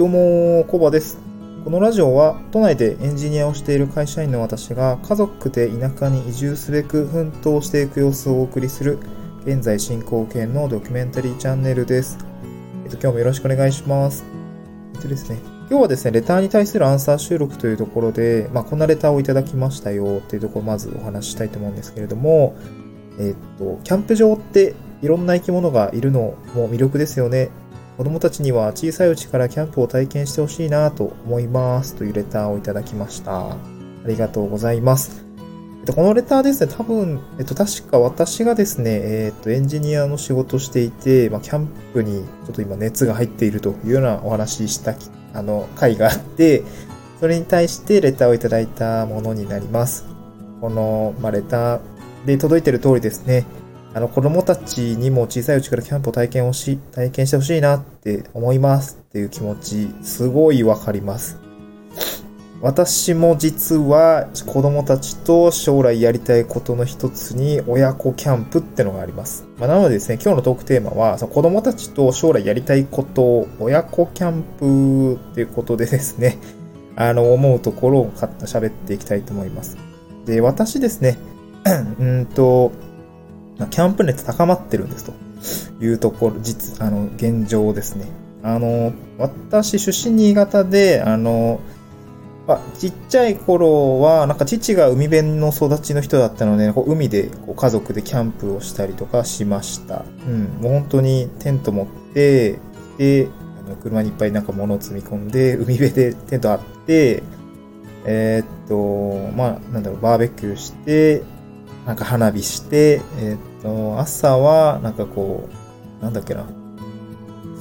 どうも、コバです。このラジオは都内でエンジニアをしている会社員の私が家族で田舎に移住すべく奮闘していく様子をお送りする現在進行形のドキュメンタリーチャンネルです。えっと、今日もよろしくお願いします。えっとですね、今日はですね、レターに対するアンサー収録というところで、まあ、こんなレターをいただきましたよというところをまずお話ししたいと思うんですけれども、えっと、キャンプ場っていろんな生き物がいるのも魅力ですよね。子供たちには小さいうちからキャンプを体験してほしいなと思いますというレターをいただきました。ありがとうございます。えっと、このレターですね、多分、えっと、確か私がですね、えっと、エンジニアの仕事していて、まあ、キャンプにちょっと今熱が入っているというようなお話しした、あの、回があって、それに対してレターをいただいたものになります。この、まあ、レターで届いている通りですね、あの、子供たちにも小さいうちからキャンプを体験をし、体験してほしいなって思いますっていう気持ち、すごいわかります。私も実は子供たちと将来やりたいことの一つに親子キャンプってのがあります。まあ、なのでですね、今日のトークテーマは、その子供たちと将来やりたいことを親子キャンプっていうことでですね、あの、思うところを喋っていきたいと思います。で、私ですね、うんと、キャンプ熱高まってるんですというところ、実、あの、現状ですね。あの、私、出身新潟で、あの、まあ、ちっちゃい頃は、なんか父が海辺の育ちの人だったので、こう海でこう家族でキャンプをしたりとかしました。うん、もう本当にテント持って、で、あの車にいっぱいなんか物を積み込んで、海辺でテントあって、えーっと、まあ、なんだろう、バーベキューして、なんか花火して、えーっと、朝は、なんかこう、なんだっけな。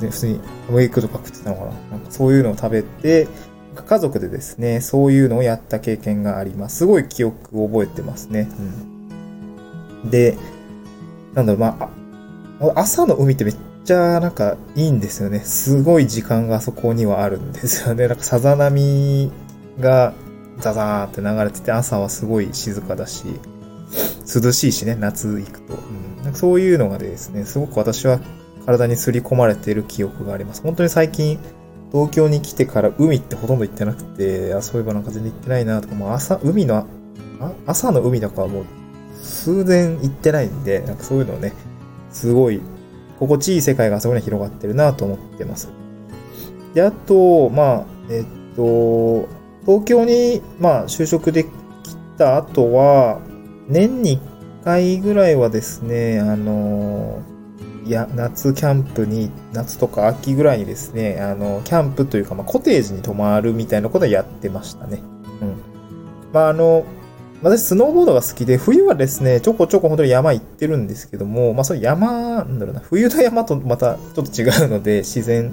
普通に、ウェイクとか食ってたのかな。なんかそういうのを食べて、家族でですね、そういうのをやった経験があります。すごい記憶を覚えてますね。うん。で、なんだろう、まあ、朝の海ってめっちゃなんかいいんですよね。すごい時間がそこにはあるんですよね。なんかさざ波がザザーって流れてて、朝はすごい静かだし、涼しいしね、夏行くと。うん、なんかそういうのがですね、すごく私は体に刷り込まれている記憶があります。本当に最近、東京に来てから海ってほとんど行ってなくて、あ、そういえばなんか全然行ってないなとか、もう朝、海の、あ朝の海だからもう数年行ってないんで、なんかそういうのね、すごい心地いい世界がそこに広がってるなと思ってます。で、あと、まあ、えっと、東京に、まあ、就職できた後は、年に1回ぐらいはですね、あの、いや、夏キャンプに、夏とか秋ぐらいにですね、あの、キャンプというか、まあ、コテージに泊まるみたいなことはやってましたね。うん。まあ、あの、私、スノーボードが好きで、冬はですね、ちょこちょこ本当に山行ってるんですけども、まあ、それ山、なんだろうな、冬の山とまたちょっと違うので、自然、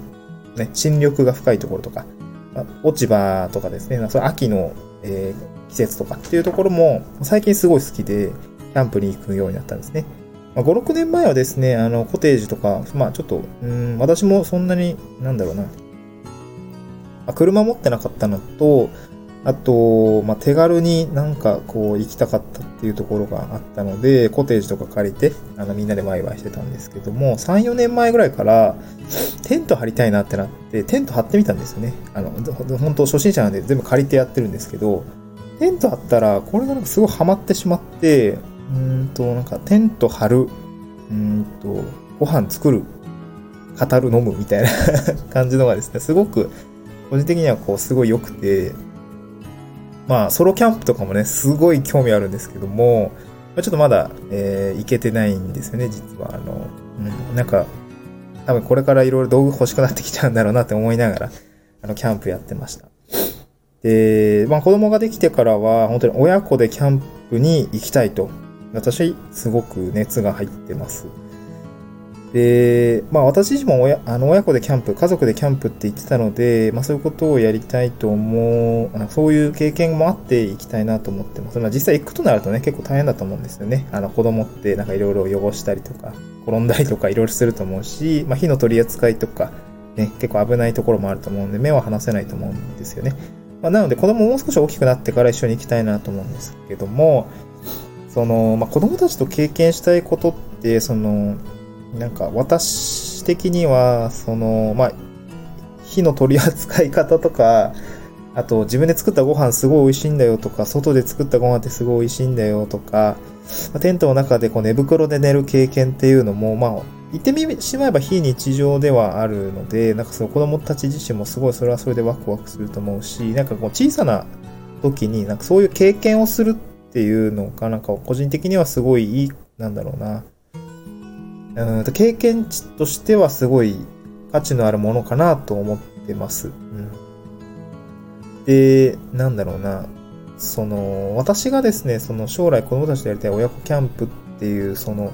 ね、新緑が深いところとか、ま、落ち葉とかですね、それ秋の、えー、季節とかっていうところも、最近すごい好きで、キャンプに行くようになったんですね。まあ、5、6年前はですね、あの、コテージとか、まあちょっと、うん、私もそんなに、なんだろうな、まあ、車持ってなかったのと、あと、まあ、手軽になんかこう行きたかったっていうところがあったので、コテージとか借りて、あのみんなでワイワイしてたんですけども、3、4年前ぐらいから、テント張りたいなってなって、テント張ってみたんですよね。あの、本当初心者なんで全部借りてやってるんですけど、テント張ったら、これがなんかすごいハマってしまって、うんと、なんかテント張る、うんと、ご飯作る、語る、飲むみたいな 感じのがですね、すごく、個人的にはこう、すごい良くて、まあ、ソロキャンプとかもね、すごい興味あるんですけども、ちょっとまだ、えー、行けてないんですよね、実は。あの、うん、なんか、多分これからいろいろ道具欲しくなってきちゃうんだろうなって思いながら、あの、キャンプやってました。で、まあ子供ができてからは、本当に親子でキャンプに行きたいと。私、すごく熱が入ってます。で、まあ私自身も親あの親子でキャンプ、家族でキャンプって言ってたので、まあそういうことをやりたいと思う、そういう経験もあって行きたいなと思ってます。まあ実際行くとなるとね、結構大変だと思うんですよね。あの子供ってなんかいろいろ汚したりとか、転んだりとかいろいろすると思うし、まあ火の取り扱いとか、ね、結構危ないところもあると思うんで、目は離せないと思うんですよね。まあ、なので子供もう少し大きくなってから一緒に行きたいなと思うんですけども、その、まあ、子供たちと経験したいことって、その、なんか私的には、その、まあ、火の取り扱い方とか、あと自分で作ったご飯すごい美味しいんだよとか、外で作ったご飯ってすごい美味しいんだよとか、まあ、テントの中でこう寝袋で寝る経験っていうのも、まあ、言ってみしまえば非日常ではあるので、なんかその子供たち自身もすごいそれはそれでワクワクすると思うし、なんかこう小さな時になんかそういう経験をするっていうのが、なんか個人的にはすごいいい、なんだろうな。うんと経験値としてはすごい価値のあるものかなと思ってます。うん、で、なんだろうな。その、私がですね、その将来子供たちとやりたい親子キャンプっていう、その、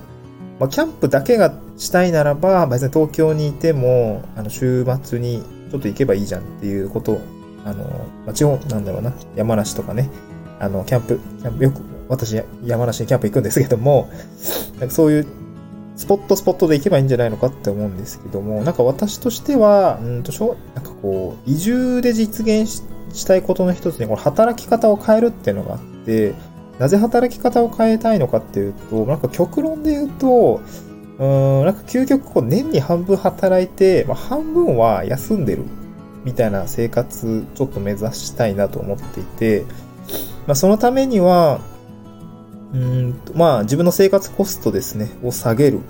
まあ、キャンプだけがしたいならば、別に東京にいても、あの、週末にちょっと行けばいいじゃんっていうことを、あの、まあ、地方、なんだろうな、山梨とかね、あの、キャンプ、キャンプ、よく、私、山梨にキャンプ行くんですけども、なんかそういう、スポットスポットで行けばいいんじゃないのかって思うんですけども、なんか私としては、うんと、なんかこう、移住で実現したいことの一つに、この働き方を変えるっていうのがあって、なぜ働き方を変えたいのかっていうと、なんか極論で言うと、うん、なんか究極こう年に半分働いて、まあ、半分は休んでるみたいな生活ちょっと目指したいなと思っていて、まあ、そのためには、うんまあ自分の生活コストですね、を下げる。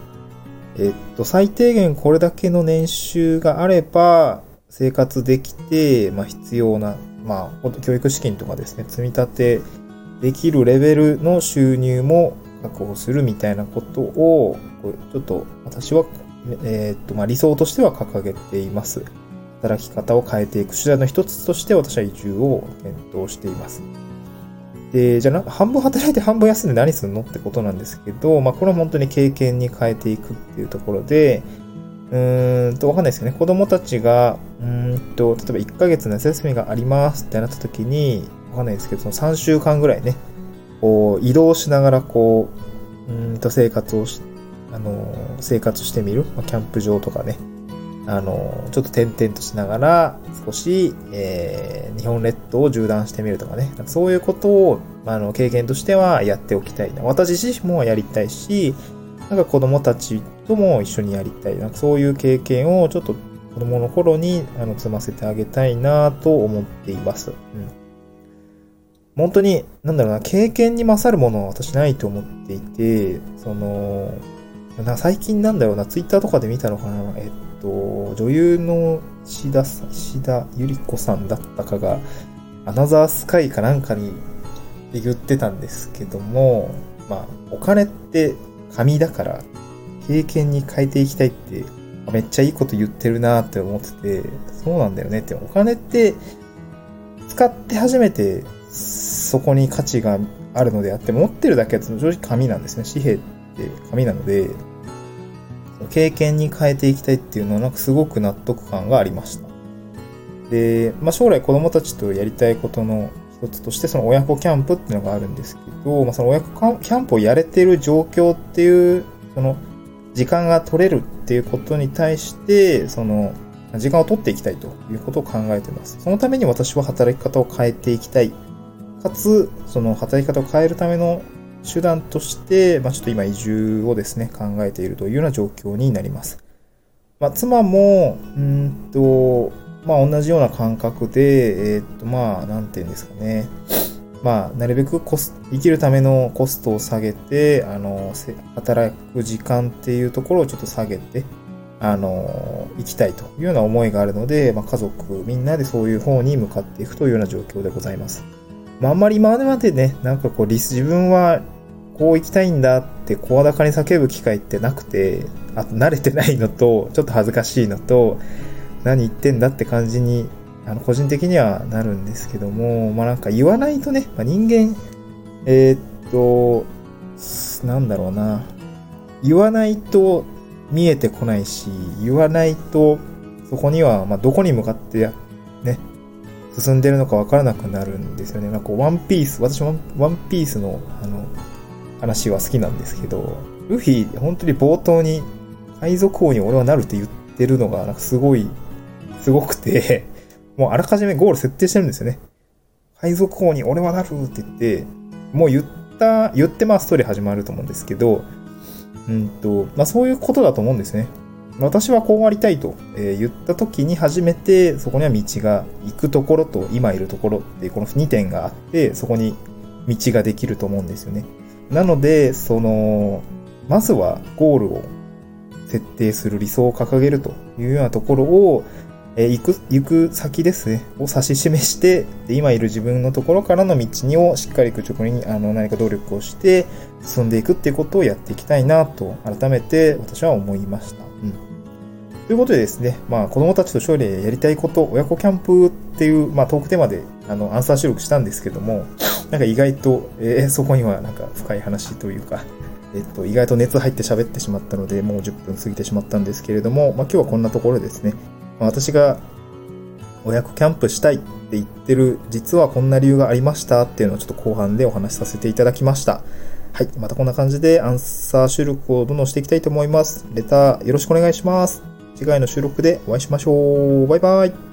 えっと、最低限これだけの年収があれば生活できて、まあ必要な、まあ教育資金とかですね、積み立てできるレベルの収入も確保するみたいなことを、ちょっと私は、えー、っと、まあ、理想としては掲げています。働き方を変えていく手段の一つとして私は移住を検討しています。で、じゃあ半分働いて半分休んで何するのってことなんですけど、まあこれは本当に経験に変えていくっていうところで、うーんと、わかんないですけどね、子供たちが、うんと、例えば1ヶ月夏休みがありますってなった時に、わかんないですけど、その3週間ぐらいね、こう、移動しながら、こう、うんと生活をし、あの、生活してみる。まあ、キャンプ場とかね。あの、ちょっと転々としながら、少し、えー、日本列島を縦断してみるとかね。かそういうことを、あの、経験としてはやっておきたいな。私自身もやりたいし、なんか子供たちとも一緒にやりたい。なそういう経験をちょっと子供の頃に、あの、積ませてあげたいなと思っています。うん。本当に、なんだろうな、経験に勝るものは私ないと思っていて、その、な最近なんだろうな、ツイッターとかで見たのかな、えっと、女優の志田さ、志田ゆり子さんだったかが、アナザースカイかなんかに言ってたんですけども、まあ、お金って紙だから、経験に変えていきたいって、めっちゃいいこと言ってるなって思ってて、そうなんだよねって、お金って使って初めてそこに価値があるのであって、持ってるだけは正直紙なんですね。紙幣って紙なので、経験に変えていきたいっていうのはなんかすごく納得感がありました。で、まあ、将来子供たちとやりたいことの一つとして、その親子キャンプっていうのがあるんですけど、まあ、その親子キャンプをやれてる状況っていう、その時間が取れるっていうことに対して、その時間を取っていきたいということを考えています。そのために私は働き方を変えていきたいかつ、その働き方を変えるための手段として、まあ、ちょっと今移住をですね、考えているというような状況になります。まあ、妻も、うんと、まあ、同じような感覚で、えー、っと、まあ、なんて言うんですかね。まあ、なるべくコス、生きるためのコストを下げて、あの、働く時間っていうところをちょっと下げて、あの、行きたいというような思いがあるので、まあ、家族みんなでそういう方に向かっていくというような状況でございます。まあ、あんまり今までね、なんかこう、リス、自分はこう行きたいんだって声高に叫ぶ機会ってなくて、あと慣れてないのと、ちょっと恥ずかしいのと、何言ってんだって感じに、あの、個人的にはなるんですけども、まあなんか言わないとね、まあ、人間、えー、っと、なんだろうな、言わないと見えてこないし、言わないと、そこには、まあ、どこに向かってね、進んでるのかわからなくなるんですよね。なんかワンピース、私ワンワンピースのあの話は好きなんですけど、ルフィ、本当に冒頭に海賊王に俺はなるって言ってるのが、なんかすごい、すごくて、もうあらかじめゴール設定してるんですよね。海賊王に俺はなるって言って、もう言った、言ってまあストーリー始まると思うんですけど、うんと、まあそういうことだと思うんですね。私はこうありたいと、え言った時に初めてそこには道が行くところと今いるところっていうこの2点があってそこに道ができると思うんですよね。なので、その、まずはゴールを設定する理想を掲げるというようなところを、え行く、行く先ですね、を指し示して、で今いる自分のところからの道にをしっかり愚直にあの何か努力をして進んでいくっていうことをやっていきたいなと改めて私は思いました。うん。ということでですね、まあ子供たちと勝利でやりたいこと、親子キャンプっていう、まあトークテーマであのアンサー収録したんですけども、なんか意外と、えー、そこにはなんか深い話というか、えっと、意外と熱入って喋ってしまったので、もう10分過ぎてしまったんですけれども、まあ今日はこんなところですね。まあ、私が親子キャンプしたいって言ってる、実はこんな理由がありましたっていうのをちょっと後半でお話しさせていただきました。はい。またこんな感じでアンサー収録をどんどんしていきたいと思います。レターよろしくお願いします。次回の収録でお会いしましょう。バイバイ。